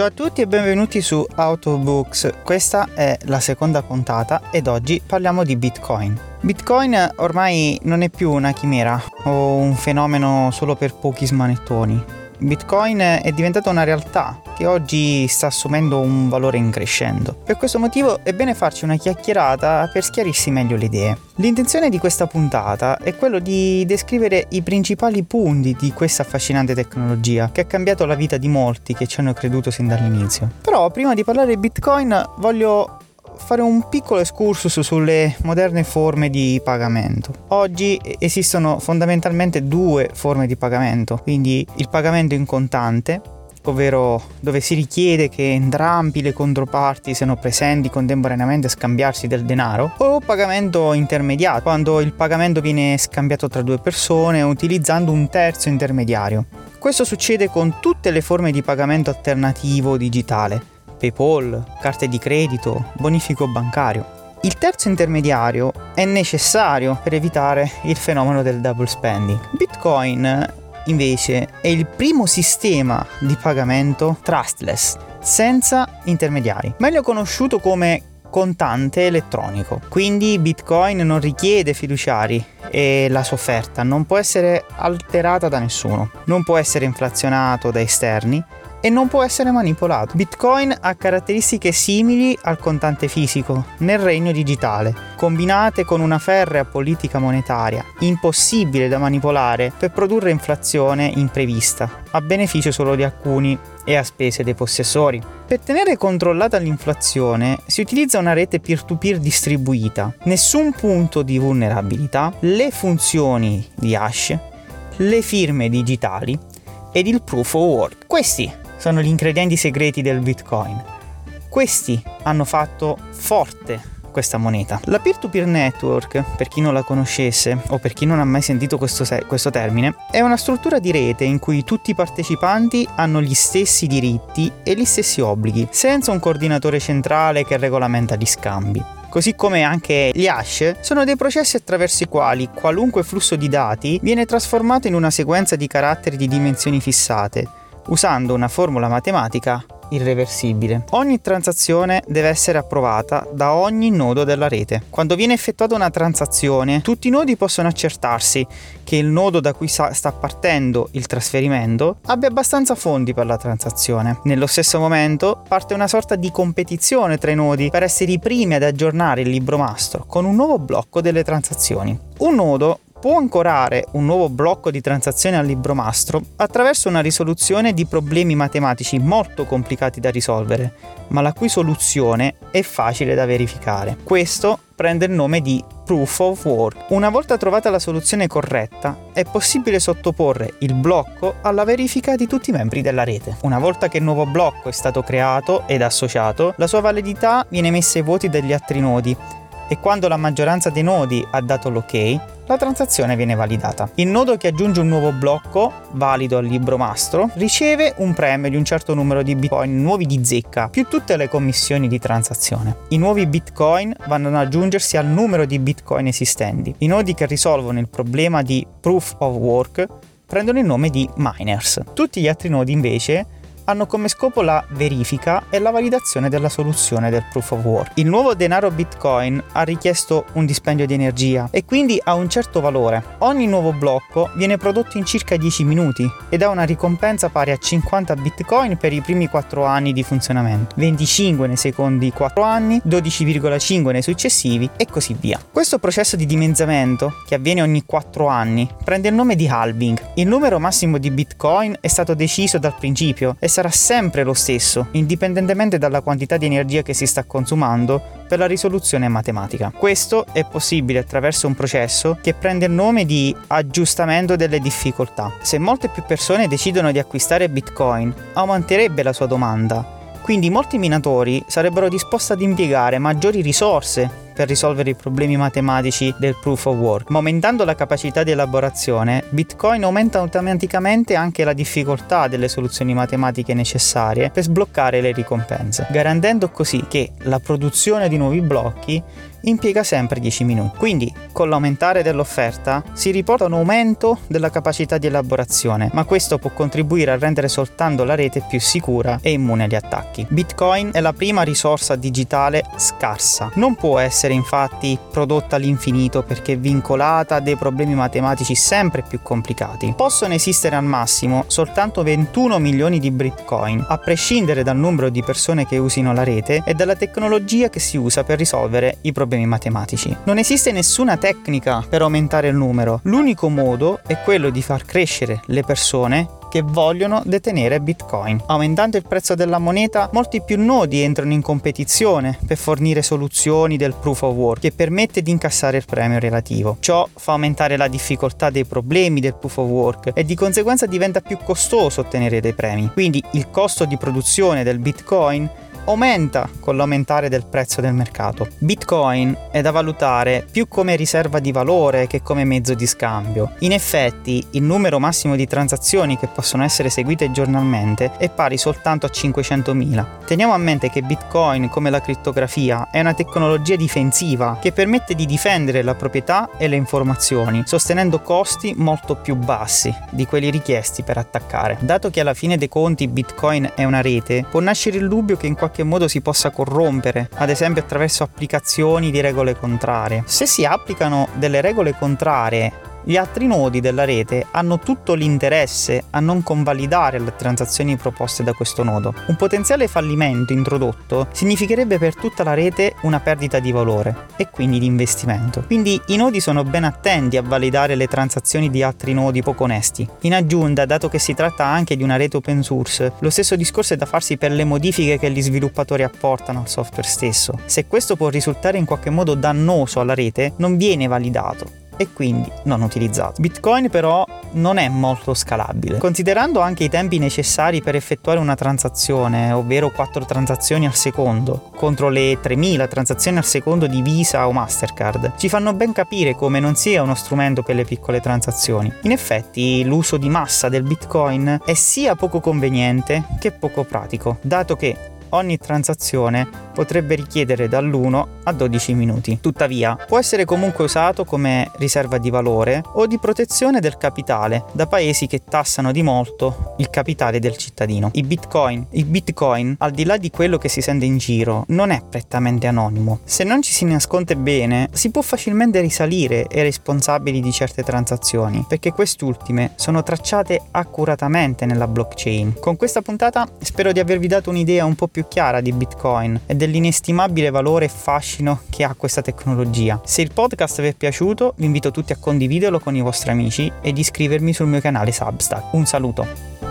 Ciao a tutti e benvenuti su Autobooks. Questa è la seconda puntata ed oggi parliamo di Bitcoin. Bitcoin ormai non è più una chimera o un fenomeno solo per pochi smanettoni. Bitcoin è diventata una realtà che oggi sta assumendo un valore in crescendo. Per questo motivo è bene farci una chiacchierata per schiarirsi meglio le idee. L'intenzione di questa puntata è quello di descrivere i principali punti di questa affascinante tecnologia che ha cambiato la vita di molti che ci hanno creduto sin dall'inizio. Però prima di parlare di Bitcoin voglio fare un piccolo excursus sulle moderne forme di pagamento. Oggi esistono fondamentalmente due forme di pagamento, quindi il pagamento in contante, ovvero dove si richiede che entrambi le controparti siano presenti contemporaneamente a scambiarsi del denaro, o pagamento intermediato, quando il pagamento viene scambiato tra due persone utilizzando un terzo intermediario. Questo succede con tutte le forme di pagamento alternativo digitale, PayPal, carte di credito, bonifico bancario. Il terzo intermediario è necessario per evitare il fenomeno del double spending. Bitcoin invece è il primo sistema di pagamento trustless, senza intermediari, meglio conosciuto come contante elettronico. Quindi Bitcoin non richiede fiduciari e la sua offerta non può essere alterata da nessuno, non può essere inflazionato da esterni e non può essere manipolato. Bitcoin ha caratteristiche simili al contante fisico nel regno digitale, combinate con una ferrea politica monetaria, impossibile da manipolare per produrre inflazione imprevista, a beneficio solo di alcuni e a spese dei possessori. Per tenere controllata l'inflazione si utilizza una rete peer-to-peer distribuita, nessun punto di vulnerabilità, le funzioni di hash, le firme digitali ed il proof of work. Questi sono gli ingredienti segreti del Bitcoin. Questi hanno fatto forte questa moneta. La peer-to-peer network, per chi non la conoscesse o per chi non ha mai sentito questo, se- questo, termine, è una struttura di rete in cui tutti i partecipanti hanno gli stessi diritti e gli stessi obblighi, senza un coordinatore centrale che regolamenta gli scambi. Così come anche gli hash sono dei processi attraverso i quali qualunque flusso di dati viene trasformato in una sequenza di caratteri di dimensioni fissate usando una formula matematica irreversibile. Ogni transazione deve essere approvata da ogni nodo della rete. Quando viene effettuata una transazione, tutti i nodi possono accertarsi che il nodo da cui sta partendo il trasferimento abbia abbastanza fondi per la transazione. Nello stesso momento parte una sorta di competizione tra i nodi per essere i primi ad aggiornare il libro mastro con un nuovo blocco delle transazioni. Un nodo può ancorare un nuovo blocco di transazioni al libro mastro attraverso una risoluzione di problemi matematici molto complicati da risolvere, ma la cui soluzione è facile da verificare. Questo prende il nome di proof of work. Una volta trovata la soluzione corretta, è possibile sottoporre il blocco alla verifica di tutti i membri della rete. Una volta che il nuovo blocco è stato creato ed associato, la sua validità viene messa ai voti degli altri nodi e quando la maggioranza dei nodi ha dato l'ok, la transazione viene validata. Il nodo che aggiunge un nuovo blocco, valido al libro mastro, riceve un premio di un certo numero di bitcoin nuovi di zecca, più tutte le commissioni di transazione. I nuovi bitcoin vanno ad aggiungersi al numero di bitcoin esistenti. I nodi che risolvono il problema di proof of work prendono il nome di miners. Tutti gli altri nodi invece hanno come scopo la verifica e la validazione della soluzione del proof of work. Il nuovo denaro Bitcoin ha richiesto un dispendio di energia e quindi ha un certo valore. Ogni nuovo blocco viene prodotto in circa 10 minuti ed ha una ricompensa pari a 50 Bitcoin per i primi 4 anni di funzionamento, 25 nei secondi 4 anni, 12,5 nei successivi e così via. Questo processo di dimezzamento, che avviene ogni 4 anni, prende il nome di halving. Il numero massimo di Bitcoin è stato deciso dal principio e sarà sarà sempre lo stesso, indipendentemente dalla quantità di energia che si sta consumando per la risoluzione matematica. Questo è possibile attraverso un processo che prende il nome di aggiustamento delle difficoltà. Se molte più persone decidono di acquistare Bitcoin, aumenterebbe la sua domanda quindi molti minatori sarebbero disposti ad impiegare maggiori risorse per risolvere i problemi matematici del proof of work, ma aumentando la capacità di elaborazione, Bitcoin aumenta automaticamente anche la difficoltà delle soluzioni matematiche necessarie per sbloccare le ricompense, garantendo così che la produzione di nuovi blocchi impiega sempre 10 minuti. Quindi, con l'aumentare dell'offerta, si riporta un aumento della capacità di elaborazione, ma questo può contribuire a rendere soltanto la rete più sicura e immune agli attacchi. Bitcoin è la prima risorsa digitale scarsa. Non può essere infatti prodotta all'infinito perché è vincolata a dei problemi matematici sempre più complicati. Possono esistere al massimo soltanto 21 milioni di Bitcoin, a prescindere dal numero di persone che usino la rete e dalla tecnologia che si usa per risolvere i problemi matematici. Non esiste nessuna tecnica per aumentare il numero, l'unico modo è quello di far crescere le persone che vogliono detenere Bitcoin. Aumentando il prezzo della moneta, molti più nodi entrano in competizione per fornire soluzioni del proof of work che permette di incassare il premio relativo. Ciò fa aumentare la difficoltà dei problemi del proof of work e di conseguenza diventa più costoso ottenere dei premi. Quindi il costo di produzione del Bitcoin aumenta con l'aumentare del prezzo del mercato. Bitcoin è da valutare più come riserva di valore che come mezzo di scambio. In effetti, il numero massimo di transazioni che possono essere eseguite giornalmente è pari soltanto a 500.000. Teniamo a mente che Bitcoin, come la crittografia, è una tecnologia difensiva che permette di difendere la proprietà e le informazioni, sostenendo costi molto più bassi di quelli richiesti per attaccare. Dato che alla fine dei conti Bitcoin è una rete, può nascere il dubbio che in qualche qualche modo si possa corrompere, ad esempio attraverso applicazioni di regole contrarie. Se si applicano delle regole contrarie gli altri nodi della rete hanno tutto l'interesse a non convalidare le transazioni proposte da questo nodo. Un potenziale fallimento introdotto significherebbe per tutta la rete una perdita di valore e quindi di investimento. Quindi i nodi sono ben attenti a validare le transazioni di altri nodi poco onesti. In aggiunta, dato che si tratta anche di una rete open source, lo stesso discorso è da farsi per le modifiche che gli sviluppatori apportano al software stesso. Se questo può risultare in qualche modo dannoso alla rete, non viene validato e quindi non utilizzato. Bitcoin però non è molto scalabile. Considerando anche i tempi necessari per effettuare una transazione, ovvero 4 transazioni al secondo, contro le 3000 transazioni al secondo di Visa o Mastercard, ci fanno ben capire come non sia uno strumento per le piccole transazioni. In effetti l'uso di massa del Bitcoin è sia poco conveniente che poco pratico, dato che ogni transazione potrebbe richiedere dall'1 a 12 minuti. Tuttavia, può essere comunque usato come riserva di valore o di protezione del capitale da paesi che tassano di molto il capitale del cittadino. I bitcoin, il bitcoin, al di là di quello che si sente in giro, non è prettamente anonimo. Se non ci si nasconde bene, si può facilmente risalire ai responsabili di certe transazioni, perché quest'ultime sono tracciate accuratamente nella blockchain. Con questa puntata spero di avervi dato un'idea un po' più più chiara di Bitcoin e dell'inestimabile valore e fascino che ha questa tecnologia. Se il podcast vi è piaciuto, vi invito tutti a condividerlo con i vostri amici ed iscrivermi sul mio canale Substack. Un saluto!